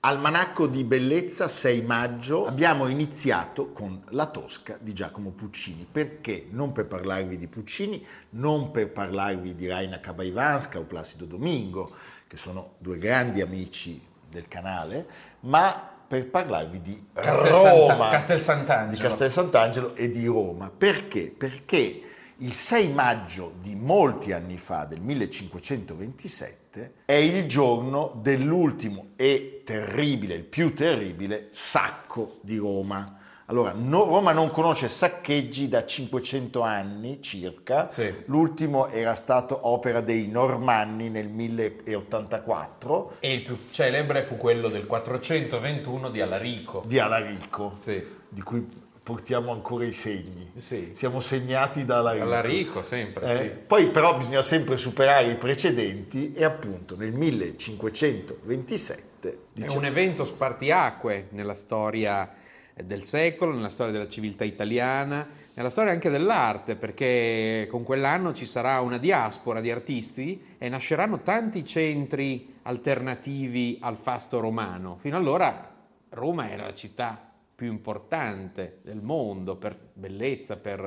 Almanacco di bellezza 6 maggio abbiamo iniziato con La Tosca di Giacomo Puccini. Perché? Non per parlarvi di Puccini, non per parlarvi di Raina Kabaivanska o Placido Domingo, che sono due grandi amici del canale, ma per parlarvi di Castel Roma, Santa, Castel Sant'Angelo. di Castel Sant'Angelo e di Roma. Perché? Perché il 6 maggio di molti anni fa, del 1527, è il giorno dell'ultimo e terribile, il più terribile, sacco di Roma. Allora, no, Roma non conosce saccheggi da 500 anni circa, sì. l'ultimo era stato opera dei Normanni nel 1084. E il più celebre fu quello del 421 di Alarico. Di Alarico, sì. di cui portiamo ancora i segni. Sì. Siamo segnati dalla Rico. Dalla Rico, sempre. Eh? Sì. Poi però bisogna sempre superare i precedenti e appunto nel 1527... Diciamo, È un evento spartiacque nella storia del secolo, nella storia della civiltà italiana, nella storia anche dell'arte, perché con quell'anno ci sarà una diaspora di artisti e nasceranno tanti centri alternativi al fasto romano. Fino allora Roma era la città più importante del mondo per bellezza, per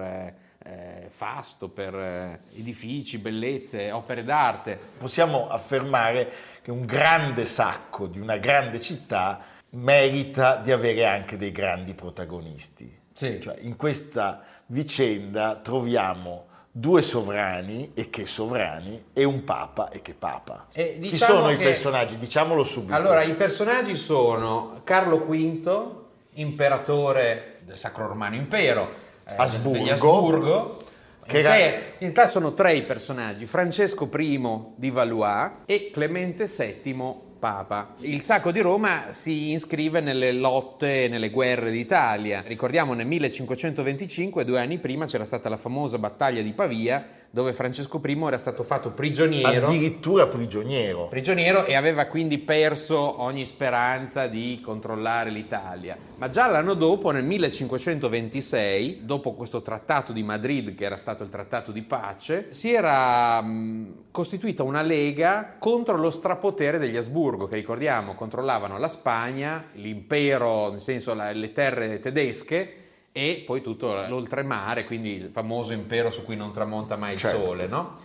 eh, fasto, per eh, edifici, bellezze, opere d'arte. Possiamo affermare che un grande sacco di una grande città merita di avere anche dei grandi protagonisti. Sì. Cioè, in questa vicenda troviamo due sovrani e che sovrani e un papa e che papa. E Chi diciamo sono che... i personaggi? Diciamolo subito. Allora, i personaggi sono Carlo V, imperatore del Sacro Romano Impero, eh, Asburgo, Asburgo che era... in realtà sono tre i personaggi, Francesco I di Valois e Clemente VII Papa. Il Sacco di Roma si iscrive nelle lotte, nelle guerre d'Italia. Ricordiamo nel 1525, due anni prima, c'era stata la famosa battaglia di Pavia, dove Francesco I era stato fatto prigioniero. Addirittura prigioniero. Prigioniero e aveva quindi perso ogni speranza di controllare l'Italia. Ma già l'anno dopo, nel 1526, dopo questo trattato di Madrid, che era stato il trattato di pace, si era mh, costituita una lega contro lo strapotere degli Asburgo, che ricordiamo controllavano la Spagna, l'impero, nel senso la, le terre tedesche, e poi tutto l'oltremare, quindi il famoso impero su cui non tramonta mai il certo. sole, no?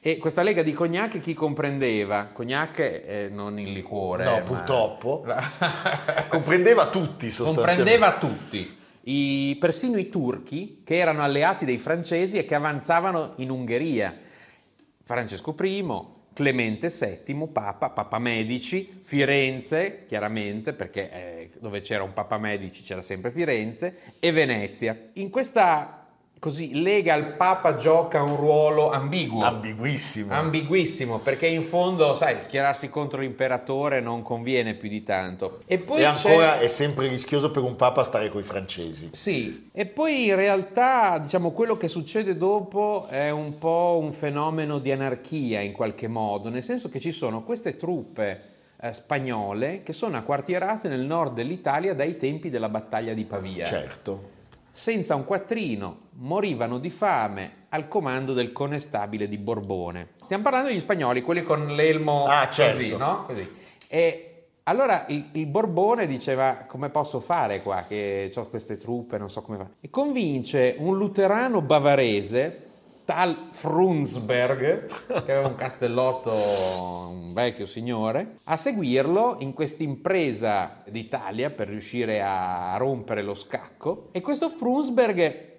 E questa lega di cognac chi comprendeva? Cognac eh, non il liquore. No, ma... purtroppo. comprendeva tutti sostanzialmente. Comprendeva tutti. I, persino i turchi che erano alleati dei francesi e che avanzavano in Ungheria. Francesco I, Clemente VII, Papa, Papa Medici, Firenze, chiaramente, perché eh, dove c'era un Papa Medici c'era sempre Firenze, e Venezia. In questa così lega al Papa gioca un ruolo ambiguo. Ambiguissimo. Ambiguissimo, perché in fondo, sai, schierarsi contro l'imperatore non conviene più di tanto. E poi e ancora è sempre rischioso per un Papa stare coi francesi. Sì, e poi in realtà, diciamo, quello che succede dopo è un po' un fenomeno di anarchia in qualche modo, nel senso che ci sono queste truppe eh, spagnole che sono acquartierate nel nord dell'Italia dai tempi della battaglia di Pavia. Certo senza un quattrino, morivano di fame al comando del conestabile di Borbone. Stiamo parlando degli spagnoli, quelli con l'elmo ah, certo. così, no? Così. E allora il, il, Borbone diceva come posso fare qua che ho queste truppe, non so come fa. E convince un luterano bavarese tal Frunsberg, che aveva un castellotto, un vecchio signore, a seguirlo in questa impresa d'Italia per riuscire a rompere lo scacco. E questo Frunsberg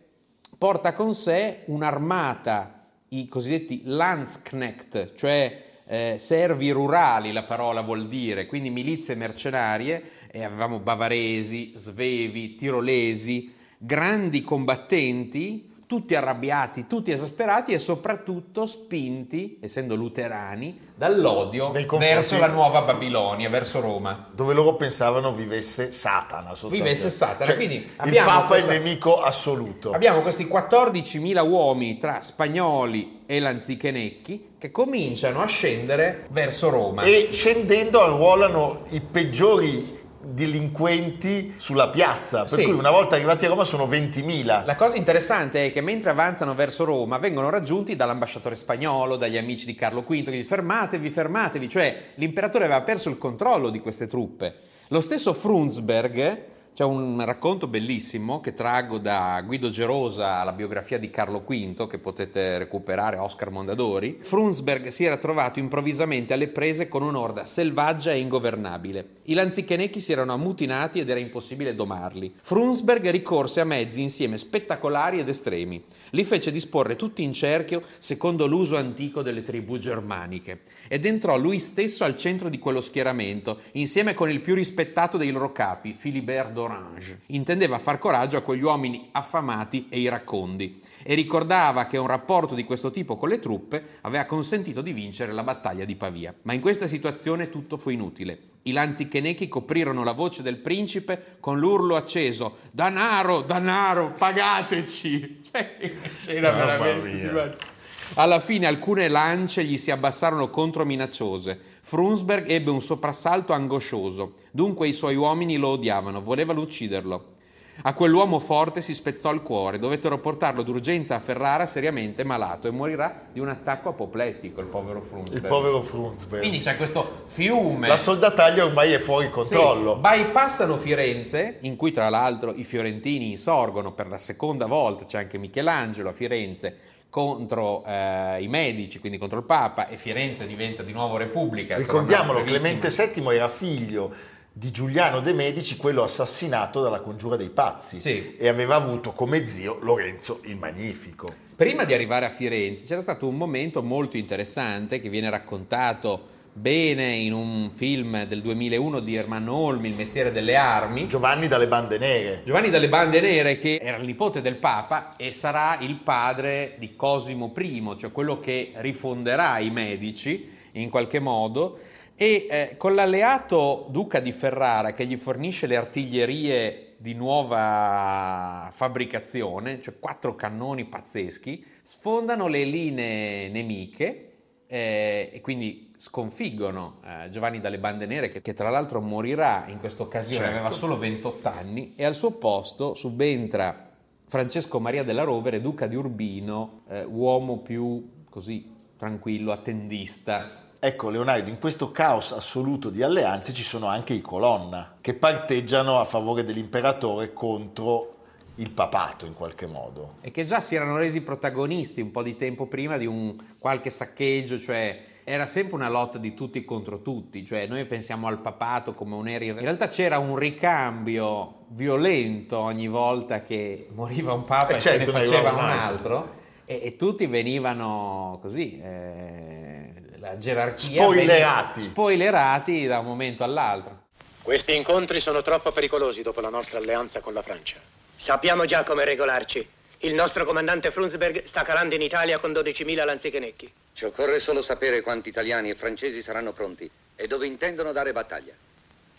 porta con sé un'armata, i cosiddetti Landsknecht, cioè eh, servi rurali, la parola vuol dire, quindi milizie mercenarie, e avevamo bavaresi, svevi, tirolesi, grandi combattenti, tutti arrabbiati, tutti esasperati e soprattutto spinti, essendo luterani, dall'odio verso la nuova Babilonia, verso Roma. Dove loro pensavano vivesse Satana. Vivesse Satana. Cioè, Quindi il Papa questa, è il nemico assoluto. Abbiamo questi 14.000 uomini tra spagnoli e lanzichenecchi che cominciano a scendere verso Roma. E scendendo arruolano i peggiori delinquenti sulla piazza, per sì. cui una volta arrivati a Roma sono 20.000. La cosa interessante è che mentre avanzano verso Roma vengono raggiunti dall'ambasciatore spagnolo, dagli amici di Carlo V che dicono fermatevi, fermatevi, cioè l'imperatore aveva perso il controllo di queste truppe. Lo stesso Frundsberg c'è un racconto bellissimo che traggo da Guido Gerosa, la biografia di Carlo V, che potete recuperare Oscar Mondadori. Frunsberg si era trovato improvvisamente alle prese con un'orda selvaggia e ingovernabile. I lanzichenecchi si erano ammutinati ed era impossibile domarli. Frunsberg ricorse a mezzi insieme spettacolari ed estremi. Li fece disporre tutti in cerchio secondo l'uso antico delle tribù germaniche ed entrò lui stesso al centro di quello schieramento, insieme con il più rispettato dei loro capi, Philibert d'Orange. Intendeva far coraggio a quegli uomini affamati e iracondi e ricordava che un rapporto di questo tipo con le truppe aveva consentito di vincere la battaglia di Pavia. Ma in questa situazione tutto fu inutile. I lanzichenecchi coprirono la voce del principe con l'urlo acceso: Danaro, danaro, pagateci! Era veramente. Alla fine alcune lance gli si abbassarono contro minacciose. Frunsberg ebbe un soprassalto angoscioso. Dunque i suoi uomini lo odiavano, volevano ucciderlo. A quell'uomo forte si spezzò il cuore, dovettero portarlo d'urgenza a Ferrara seriamente malato e morirà di un attacco apoplettico il povero Frunsberg. Il povero Frunsberg. Quindi c'è questo fiume. La soldataglia ormai è fuori controllo. Sì, bypassano Firenze, in cui tra l'altro i fiorentini insorgono per la seconda volta, c'è anche Michelangelo a Firenze, contro eh, i medici, quindi contro il Papa, e Firenze diventa di nuovo Repubblica. Ricordiamolo, Clemente VII era figlio di Giuliano de' Medici, quello assassinato dalla congiura dei pazzi, sì. e aveva avuto come zio Lorenzo il Magnifico. Prima di arrivare a Firenze c'era stato un momento molto interessante che viene raccontato bene in un film del 2001 di Ermanno Olmi, Il mestiere delle armi. Giovanni dalle bande nere. Giovanni dalle bande nere che era il nipote del Papa e sarà il padre di Cosimo I, cioè quello che rifonderà i Medici in qualche modo. E eh, con l'alleato duca di Ferrara che gli fornisce le artiglierie di nuova fabbricazione, cioè quattro cannoni pazzeschi, sfondano le linee nemiche eh, e quindi sconfiggono eh, Giovanni dalle Bande Nere che, che, tra l'altro morirà in questa occasione, certo. aveva solo 28 anni e al suo posto subentra Francesco Maria della Rovere, duca di Urbino, eh, uomo più così tranquillo, attendista. Ecco Leonardo, in questo caos assoluto di alleanze ci sono anche i colonna che parteggiano a favore dell'imperatore contro il papato in qualche modo. E che già si erano resi protagonisti un po' di tempo prima di un qualche saccheggio, cioè era sempre una lotta di tutti contro tutti, cioè noi pensiamo al papato come un eri, in realtà c'era un ricambio violento ogni volta che moriva un papa eh e, certo, se ne faceva un altro e, e, tutti venivano così, eh, la gerarchia... Spoilerati. spoilerati da un momento all'altro. Questi incontri sono troppo pericolosi dopo la nostra alleanza con la Francia. Sappiamo già come regolarci. Il nostro comandante Frunsberg sta calando in Italia con 12.000 lanzichenecchi. Ci occorre solo sapere quanti italiani e francesi saranno pronti e dove intendono dare battaglia.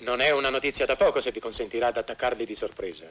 Non è una notizia da poco se vi consentirà di attaccarli di sorpresa.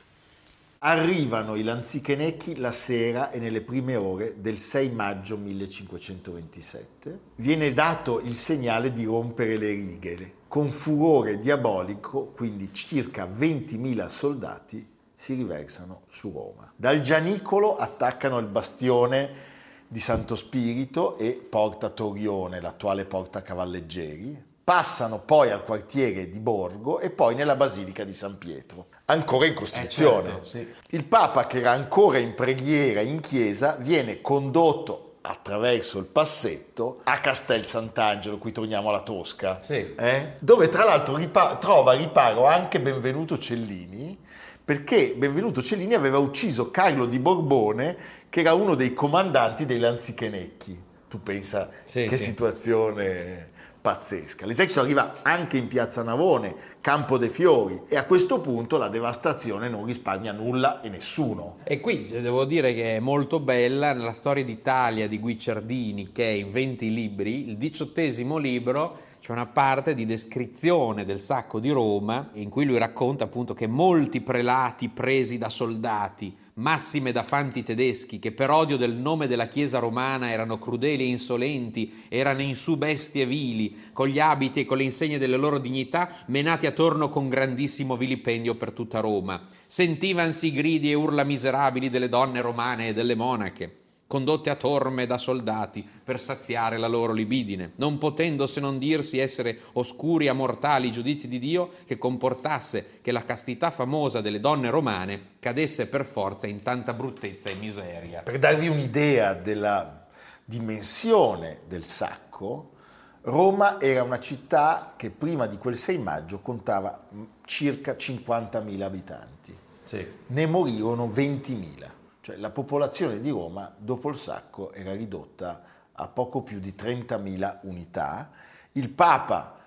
Arrivano i lanzichenecchi la sera e nelle prime ore del 6 maggio 1527. Viene dato il segnale di rompere le righe. Con furore diabolico, quindi circa 20.000 soldati si riversano su Roma. Dal Gianicolo attaccano il bastione di Santo Spirito e Porta Torione, l'attuale Porta Cavalleggeri, passano poi al quartiere di Borgo e poi nella Basilica di San Pietro, ancora in costruzione. Eh certo, sì. Il Papa, che era ancora in preghiera in chiesa, viene condotto attraverso il passetto a Castel Sant'Angelo, qui torniamo alla Tosca, sì. eh? dove tra l'altro ripa- trova riparo anche Benvenuto Cellini, perché Benvenuto Cellini aveva ucciso Carlo di Borbone, che era uno dei comandanti dei Lanzichenecchi. tu pensa Sì, che sì. situazione pazzesca. L'esercito arriva anche in piazza Navone, Campo dei Fiori e a questo punto la devastazione non risparmia nulla e nessuno. E qui eh, devo dire che è molto bella nella storia d'Italia di Guicciardini, che è in 20 libri, il diciottesimo libro c'è una parte di descrizione del sacco di Roma in cui lui racconta appunto che molti prelati presi da soldati, massime da fanti tedeschi, che per odio del nome della Chiesa romana erano crudeli e insolenti, erano in su bestie vili, con gli abiti e con le insegne delle loro dignità, menati attorno con grandissimo vilipendio per tutta Roma. Sentivansi gridi e urla miserabili delle donne romane e delle monache condotte a torme da soldati per saziare la loro libidine, non potendo se non dirsi essere oscuri e mortali giudizi di Dio che comportasse che la castità famosa delle donne romane cadesse per forza in tanta bruttezza e miseria. Per darvi un'idea della dimensione del sacco, Roma era una città che prima di quel 6 maggio contava mh, circa 50.000 abitanti. Sì. Ne morirono 20.000. Cioè la popolazione di Roma dopo il sacco era ridotta a poco più di 30.000 unità. Il Papa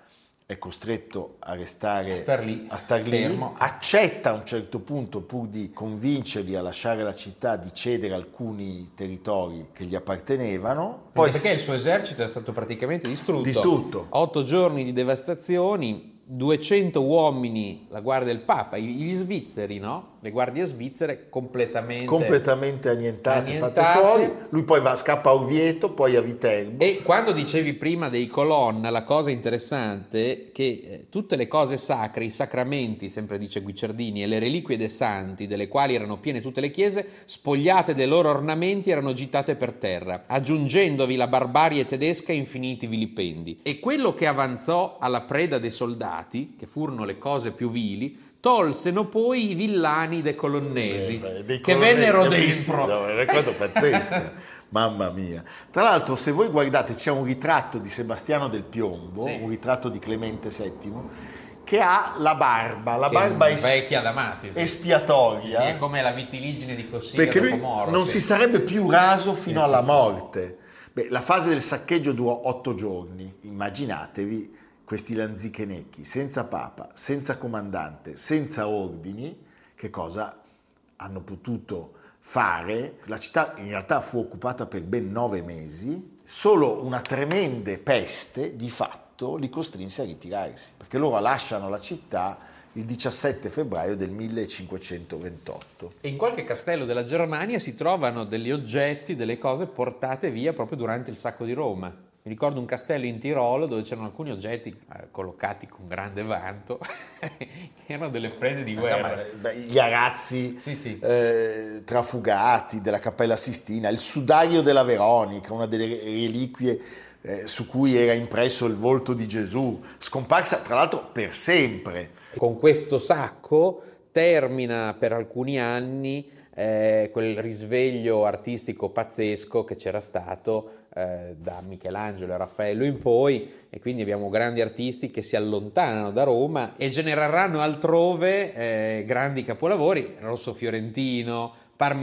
è costretto a restare A star lì, a star lì, fermo. accetta a un certo punto, pur di convincerli a lasciare la città, di cedere alcuni territori che gli appartenevano. Poi perché il suo esercito è stato praticamente distrutto. Distrutto. Otto giorni di devastazioni, 200 uomini, la guardia del Papa, gli svizzeri, no? Le guardie svizzere completamente... completamente annientate, fatte Annientate. fuori. Lui poi va, scappa a Orvieto, poi a Viterbo. E quando dicevi prima dei colonna, la cosa interessante è che eh, tutte le cose sacre, i sacramenti, sempre dice Guicciardini, e le reliquie dei santi, delle quali erano piene tutte le chiese, spogliate dei loro ornamenti, erano gittate per terra, aggiungendovi la barbarie tedesca e infiniti vilipendi. E quello che avanzò alla preda dei soldati, che furono le cose più vili, tolseno poi i villani dei colonnesi, Eh, dei che colonnelli, vennero dentro. No, è una cosa pazzesca. Mamma mia. Tra l'altro, se voi guardate, c'è un ritratto di Sebastiano del Piombo, Sì. un ritratto di Clemente VII, che ha la barba, la Che è barba es- vecchia d'amati, sì. espiatoria. Sì, è come la vitiligine di Cossiga perché lui Moro. non sì. si sarebbe più raso fino alla morte. Beh, la fase del saccheggio durò otto giorni. Immaginatevi questi lanzichenecchi, senza papa, senza comandante, senza ordini, che cosa hanno potuto fare. La città in realtà fu occupata per ben nove mesi, solo una tremenda peste di fatto li costrinse a ritirarsi, perché loro lasciano la città il 17 febbraio del 1528. E in qualche castello della Germania si trovano degli oggetti, delle cose portate via proprio durante il sacco di Roma. Mi ricordo un castello in Tirolo dove c'erano alcuni oggetti eh, collocati con grande vanto, erano delle prede di No, guerra. ma, beh, gli arazzi Sì, sì. eh, trafugati della Cappella Sistina, il sudario della Veronica, una delle reliquie eh, su cui era impresso il volto di Gesù, scomparsa tra l'altro per sempre. Con questo sacco termina per alcuni anni eh, quel risveglio artistico pazzesco che c'era stato eh, da Michelangelo e Raffaello in poi e quindi abbiamo grandi artisti che si allontanano da Roma e genereranno altrove eh, grandi capolavori, Rosso Fiorentino,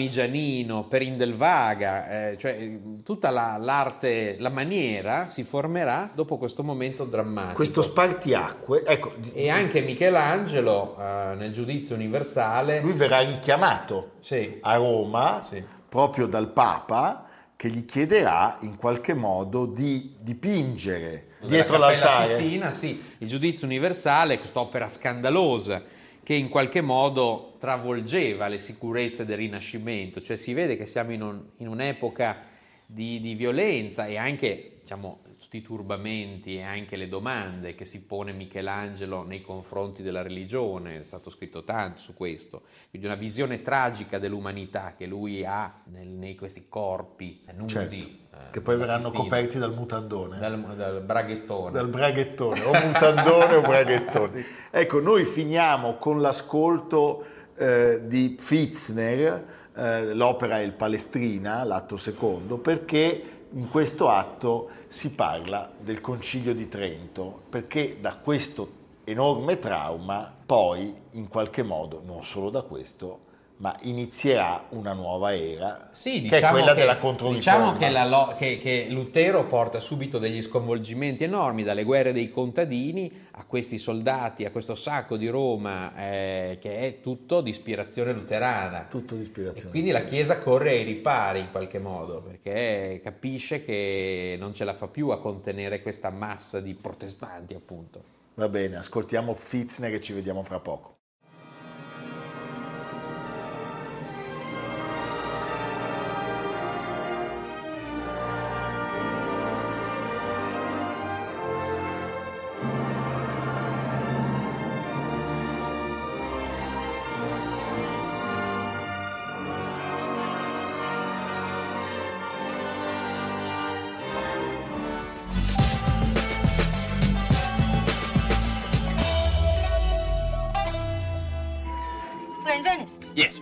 Parmigianino, Perin del Vaga, eh, cioè tutta la- l'arte, la maniera si formerà dopo questo momento drammatico. Questo spartiacque, ecco, E anche Michelangelo eh, nel giudizio universale lui verrà richiamato sì, a Roma Sì. proprio dal Papa che gli chiederà in qualche modo di dipingere dietro l'altare. Sistina, sì, il giudizio universale, quest'opera scandalosa che in qualche modo travolgeva le sicurezze del Rinascimento, cioè si vede che siamo in, un- in un'epoca di, di violenza e anche diciamo, tutti i turbamenti e anche le domande che si pone Michelangelo nei confronti della religione, è stato scritto tanto su questo, quindi una visione tragica dell'umanità che lui ha nel- nei questi corpi nudi. Certo, eh, che poi verranno Sistina, coperti dal mutandone. dal, dal braghettone. dal braghettone, o mutandone o braghettone. Ecco, noi finiamo con l'ascolto eh, di Pfitzner, eh, l'opera è il Palestrina, l'atto secondo, perché in questo atto si parla del Concilio di Trento, perché da questo enorme trauma poi, in qualche modo, non solo da questo, ma inizierà una nuova era, Sì, che diciamo è quella che, della controriforma. Diciamo che, la che- che Lutero porta subito degli sconvolgimenti enormi, dalle guerre dei contadini a questi soldati, a questo sacco di Roma, eh, che è tutto di ispirazione luterana. Tutto di E ispirazione. quindi la Chiesa corre ai ripari in qualche modo, perché capisce che non ce la fa più a contenere questa massa di protestanti, appunto. Va bene, ascoltiamo Fitzner e ci vediamo fra poco.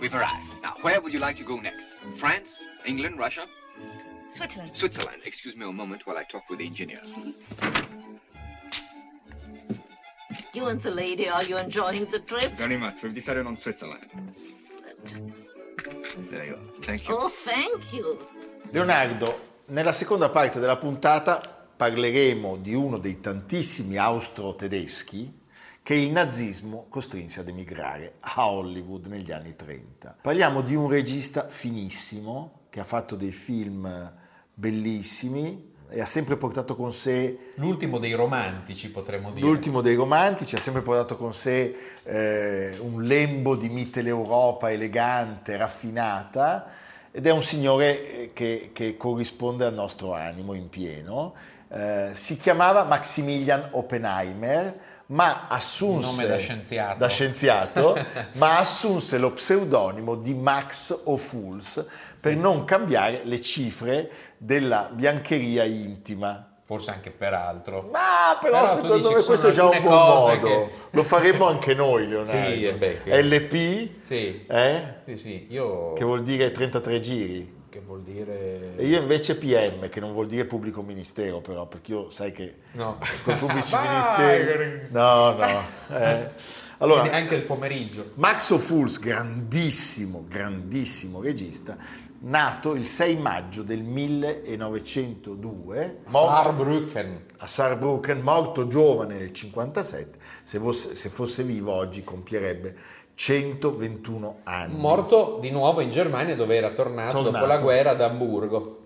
We've arrived. Now, where would you like to go next? France? England? Russia? Switzerland. Switzerland. Excuse me a moment while I talk with the engineer. You and the lady, are you enjoying the trip? Very much. We've decided on Switzerland. There you are. Thank you. Oh, thank you. Leonardo, nella seconda parte della puntata parleremo di uno dei tantissimi austro-tedeschi che il nazismo costrinse ad emigrare a Hollywood negli anni 30. Parliamo di un regista finissimo che ha fatto dei film bellissimi e ha sempre portato con sé L'ultimo dei romantici, potremmo dire. L'ultimo dei romantici ha sempre portato con sé eh, un lembo di Mitteleuropa elegante, raffinata, ed è un signore eh, che, che corrisponde al nostro animo in pieno. Eh, si chiamava Maximilian Oppenheimer, ma assunse Nome da scienziato. da scienziato, ma assunse lo pseudonimo di Max O'Fools per non cambiare le cifre della biancheria intima. Forse anche per altro. Ma però, Però secondo me questo è già un buon modo. che- Lo faremo anche noi, Leonardo. Sì, beh, LP, Sì. eh? Sì, sì, io... che vuol dire 33 giri. Che vuol dire... E io invece PM, che non vuol dire pubblico ministero, però, perché io sai che No. con pubblici ministeri... No, no. eh. Allora, Quindi anche il pomeriggio. Max O'Fools, grandissimo, grandissimo regista, nato il 6 maggio del 1902, morto Saarbrücken. a Saarbrücken, morto giovane nel 57, se fosse, se fosse vivo oggi compierebbe 121 anni. Morto di nuovo in Germania dove era tornato, dopo Tornato. la guerra ad Amburgo.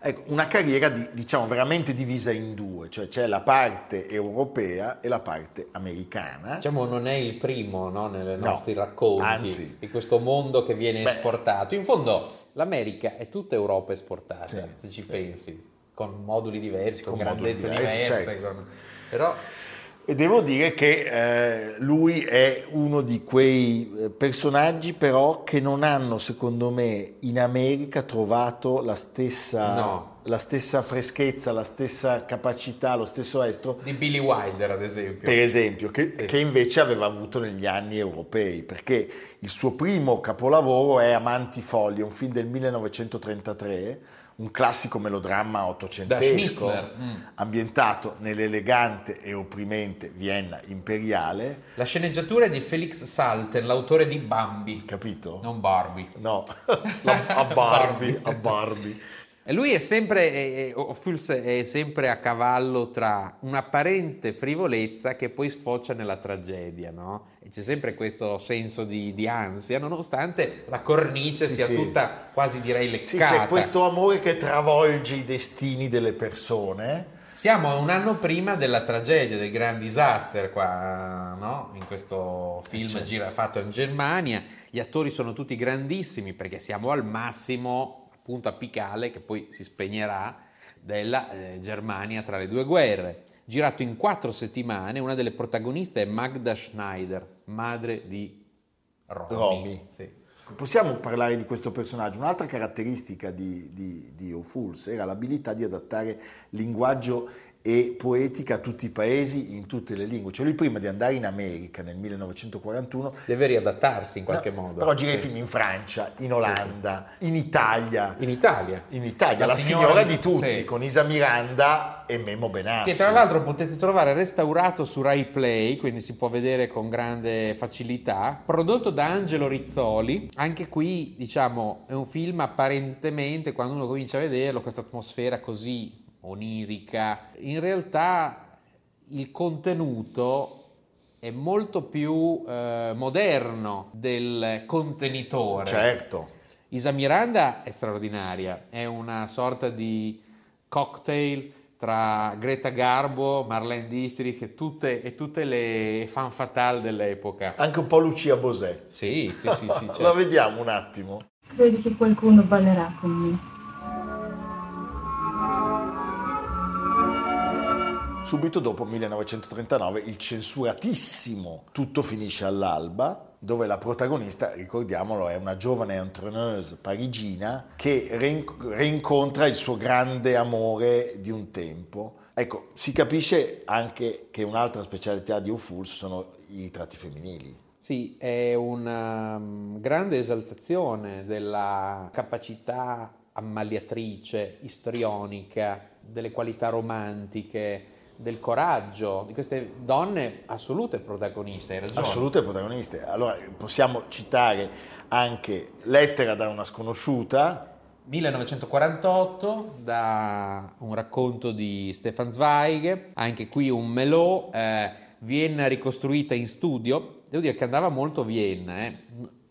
Ecco, una carriera di- diciamo veramente divisa in due, cioè c'è la parte europea e la parte americana. Diciamo non è il primo no, nei No, nostri racconti anzi. di questo mondo che viene Beh. esportato. In fondo l'America è tutta Europa esportata, Sì, se ci pensi, con moduli diversi, con, Con grandezze diversi, diverse. certo. con- Però E devo dire che eh, lui è uno di quei eh, personaggi però che non hanno, secondo me, in America trovato la stessa, No. La stessa freschezza, la stessa capacità, lo stesso estro di Billy Wilder ad esempio. per esempio, che, Sì. che invece aveva avuto negli anni europei, perché il suo primo capolavoro è Amanti Foglie, un film del 1933, un classico melodramma ottocentesco, mm. ambientato nell'elegante e opprimente Vienna imperiale, La sceneggiatura è di Felix Salten, l'autore di Bambi, capito? non Barbie. No, a Barbie, a Barbie. Lui è sempre, Ophuls è sempre a cavallo tra un'apparente frivolezza che poi sfocia nella tragedia, no? E c'è sempre questo senso di, di ansia, nonostante la cornice Sì, sia sì. tutta quasi direi leccata. Sì, c'è questo amore che travolge i destini delle persone. Siamo un anno prima della tragedia, del Grand Disaster qua, no? In questo film certo. gira- fatto in Germania. Gli attori sono tutti grandissimi perché siamo al massimo, appunto apicale, che poi si spegnerà, della eh, Germania tra le due guerre. Girato in quattro settimane, una delle protagoniste è Magda Schneider, madre di Romy. Romy. Sì. Possiamo parlare di questo personaggio. Un'altra caratteristica di, di, di O'Fools era l'abilità di adattare linguaggio e poetica a tutti i paesi, in tutte le lingue. Cioè lui prima di andare in America nel 1941 Deve riadattarsi in qualche no, modo. Però gira i film in Francia, in Olanda, in Italia. In Italia. In Italia, La la, signora signora, di- di tutti, sì. con Isa Miranda e Memo Benassi. Che tra l'altro potete trovare restaurato su Rai Play, quindi si può vedere con grande facilità, prodotto da Angelo Rizzoli. Anche qui, diciamo, è un film apparentemente, quando uno comincia a vederlo, questa atmosfera così onirica, in realtà il contenuto è molto più eh, moderno del contenitore. Certo. Isa Miranda è straordinaria, è una sorta di cocktail tra Greta Garbo, Marlene Dietrich e tutte, e tutte le fan fatale dell'epoca. Anche un po' Lucia Bosè. Sì, sì, sì, sì. La certo. vediamo un attimo. Credi che qualcuno ballerà con me? Subito dopo 1939 il censuratissimo Tutto finisce all'alba, dove la protagonista, ricordiamolo, è una giovane entrepreneuse parigina che rincontra il suo grande amore di un tempo. Ecco, si capisce anche che un'altra specialità di Ufuls sono i ritratti femminili. Sì, è una mm, grande esaltazione della capacità ammaliatrice, istrionica, delle qualità romantiche, del coraggio di queste donne assolute protagoniste, hai ragione. Assolute protagoniste. Allora possiamo citare anche Lettera da una sconosciuta, 1948 da un racconto di Stefan Zweig, anche qui un melò, eh, Vienna ricostruita in studio, devo dire che andava molto Vienna, eh.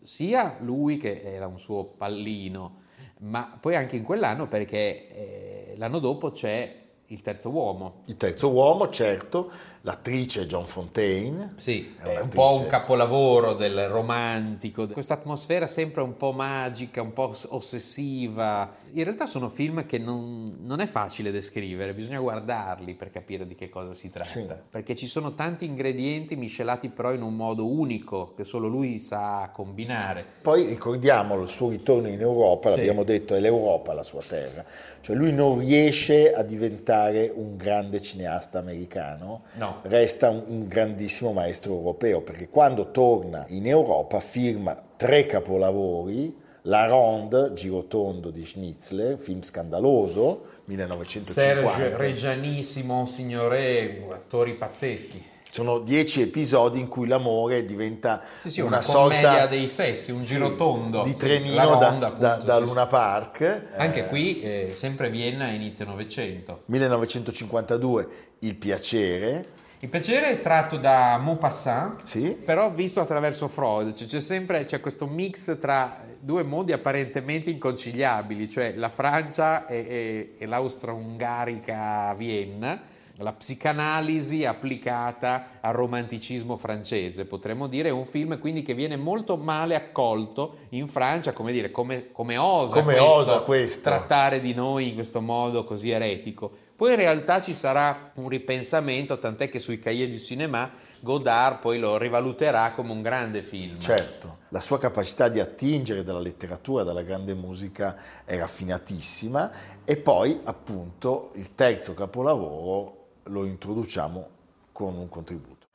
sia lui che era un suo pallino, ma poi anche in quell'anno perché eh, l'anno dopo c'è il terzo uomo. Il terzo uomo, certo, l'attrice John Fontaine. Sì, È un po' un capolavoro del romantico, questa atmosfera sempre un po' magica, un po' ossessiva. In realtà sono film che non, non è facile descrivere, bisogna guardarli per capire di che cosa si tratta, Sì. perché ci sono tanti ingredienti miscelati però in un modo unico che solo lui sa combinare. Poi ricordiamolo, il suo ritorno in Europa, Sì. l'abbiamo detto, è l'Europa la sua terra. Cioè lui non riesce a diventare un grande cineasta americano, No. Resta un, un grandissimo maestro europeo, perché quando torna in Europa firma tre capolavori, La Ronde, Girotondo di Schnitzler, film scandaloso, 1950. Serge Reggianissimo, signore, attori pazzeschi. Sono dieci episodi in cui l'amore diventa Sì, sì, una, una commedia sorta dei sessi, un sì, girotondo. di trenino da, Ronda, da- appunto, da sì. Luna Park. Anche Eh, qui, eh, sempre Vienna, inizio Novecento. 1952 Il piacere, Il piacere è tratto da Maupassant, sì, però visto attraverso Freud, cioè c'è sempre c'è questo mix tra due mondi apparentemente inconciliabili, cioè la Francia e, e- e l'Austro-Ungarica Vienna, la psicanalisi applicata al romanticismo francese, potremmo dire, è un film quindi che viene molto male accolto in Francia, come dire, come, come osa, Come questo, osa questo. trattare di noi in questo modo così eretico. Poi in realtà ci sarà un ripensamento, tant'è che sui cahiers du cinéma Godard poi lo rivaluterà come un grande film. certo. La sua capacità di attingere dalla letteratura, dalla grande musica è raffinatissima e poi appunto il terzo capolavoro lo introduciamo con un contributo.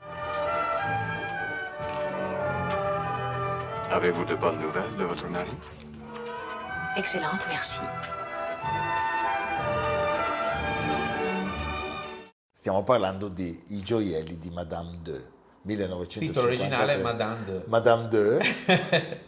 Avez-vous de bonnes nouvelles de votre mari Excellente, merci. Stiamo parlando di I gioielli di Madame de 1953. Titolo originale Madame de. Madame de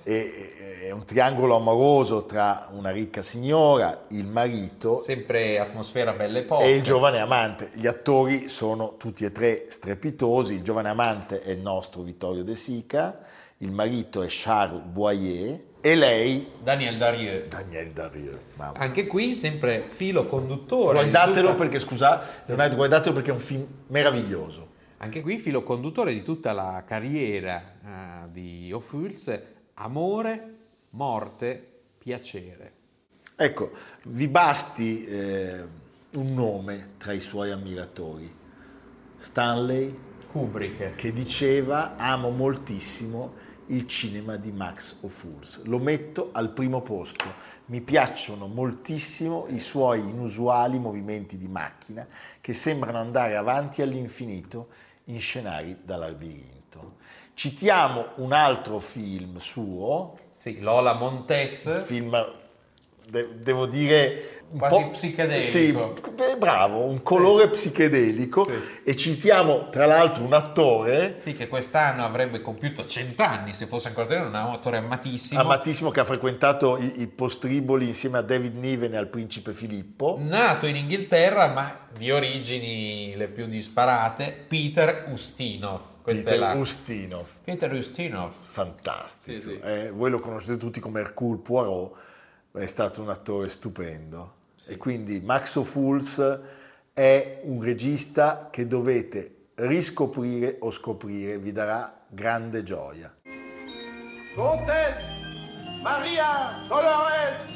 è, è un triangolo amoroso tra una ricca signora, il marito Sempre atmosfera belle pop. e il giovane amante. Gli attori sono tutti e tre strepitosi. Il giovane amante è il nostro Vittorio De Sica, il marito è Charles Boyer e lei Daniel Darieux. Daniel Darieux. Mamma. Anche qui sempre filo conduttore. Guardatelo tutta- perché, scusa, Leonardo, guardatelo perché è un film meraviglioso. Anche qui filo conduttore di tutta la carriera eh, di Ophuls, amore, morte, piacere. Ecco, vi basti eh, un nome tra i suoi ammiratori. Stanley, Kubrick. che diceva amo moltissimo il cinema di Max Ophuls. Lo metto al primo posto. Mi piacciono moltissimo i suoi inusuali movimenti di macchina che sembrano andare avanti all'infinito in scenari da labirinto. Citiamo un altro film suo, Sì, Lola Montes. film de- devo dire un Quasi po' psichedelico. Sì, beh, bravo, un colore psichedelico Sì. e citiamo tra l'altro un attore Sì, che quest'anno avrebbe compiuto cent'anni se fosse ancora tenere, un autore amatissimo. amatissimo che ha frequentato i, i postriboli insieme a David Niven e al principe Filippo. Nato in Inghilterra, ma di origini le più disparate, Peter Ustinov. Questa è Peter. Ustinov, Peter Ustinov. fantastico. Sì, sì. eh, voi lo conoscete tutti come Hercule Poirot, è stato un attore stupendo. E quindi Max Ophuls è un regista che dovete riscoprire o scoprire, vi darà grande gioia. Comtesse Maria Dolores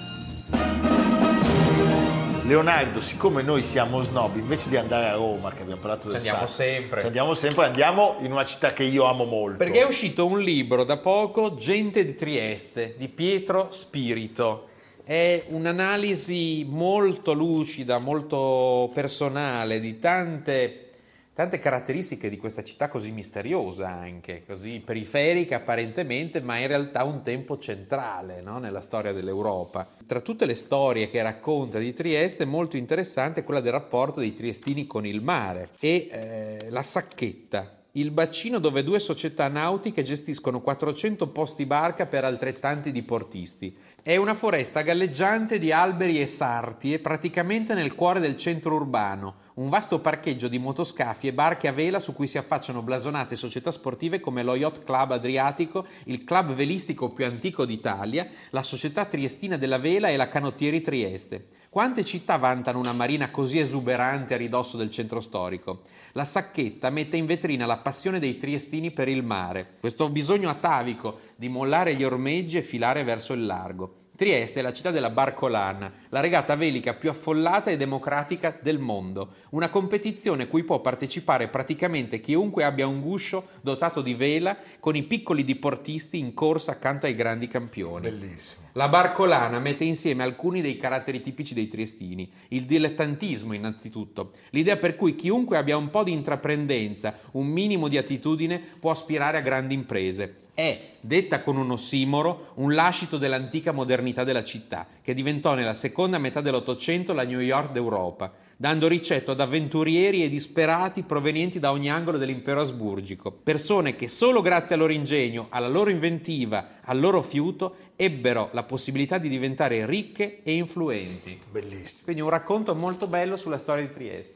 Leonardo, siccome noi siamo snob, invece di andare a Roma, che abbiamo parlato del Ci andiamo sacro, sempre. ci andiamo sempre, andiamo in una città che io amo molto. Perché è uscito un libro da poco, Gente di Trieste, di Pietro Spirito. È un'analisi molto lucida, molto personale di tante, tante caratteristiche di questa città così misteriosa anche, così periferica apparentemente, ma in realtà un tempo centrale no? nella storia dell'Europa. Tra tutte le storie che racconta di Trieste, molto interessante è quella del rapporto dei triestini con il mare e eh, la sacchetta, il bacino dove due società nautiche gestiscono 400 posti barca per altrettanti diportisti. È una foresta galleggiante di alberi e sarti, praticamente nel cuore del centro urbano, un vasto parcheggio di motoscafi e barche a vela su cui si affacciano blasonate società sportive come lo Yacht Club Adriatico, il club velistico più antico d'Italia, la Società Triestina della Vela e la Canottieri Trieste. Quante città vantano una marina così esuberante a ridosso del centro storico? La sacchetta mette in vetrina la passione dei triestini per il mare, questo bisogno atavico di mollare gli ormeggi e filare verso il largo. Trieste è la città della Barcolana, la regata velica più affollata e democratica del mondo, una competizione cui può partecipare praticamente chiunque abbia un guscio dotato di vela con i piccoli diportisti in corsa accanto ai grandi campioni. Bellissimo. La Barcolana mette insieme alcuni dei caratteri tipici dei triestini, il dilettantismo innanzitutto, l'idea per cui chiunque abbia un po' di intraprendenza, un minimo di attitudine può aspirare a grandi imprese. È, detta con un ossimoro, un lascito dell'antica modernità della città, che diventò nella seconda metà dell'Ottocento la New York d'Europa, dando ricetto ad avventurieri e disperati provenienti da ogni angolo dell'impero asburgico, persone che solo grazie al loro ingegno, alla loro inventiva, al loro fiuto, ebbero la possibilità di diventare ricche e influenti. Bellissimo. Quindi un racconto molto bello sulla storia di Trieste,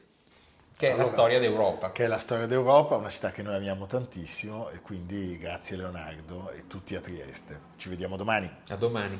che è la Allora, storia d'Europa. Che è la storia d'Europa, una città che noi amiamo tantissimo e quindi grazie Leonardo e tutti a Trieste. Ci vediamo domani. A domani.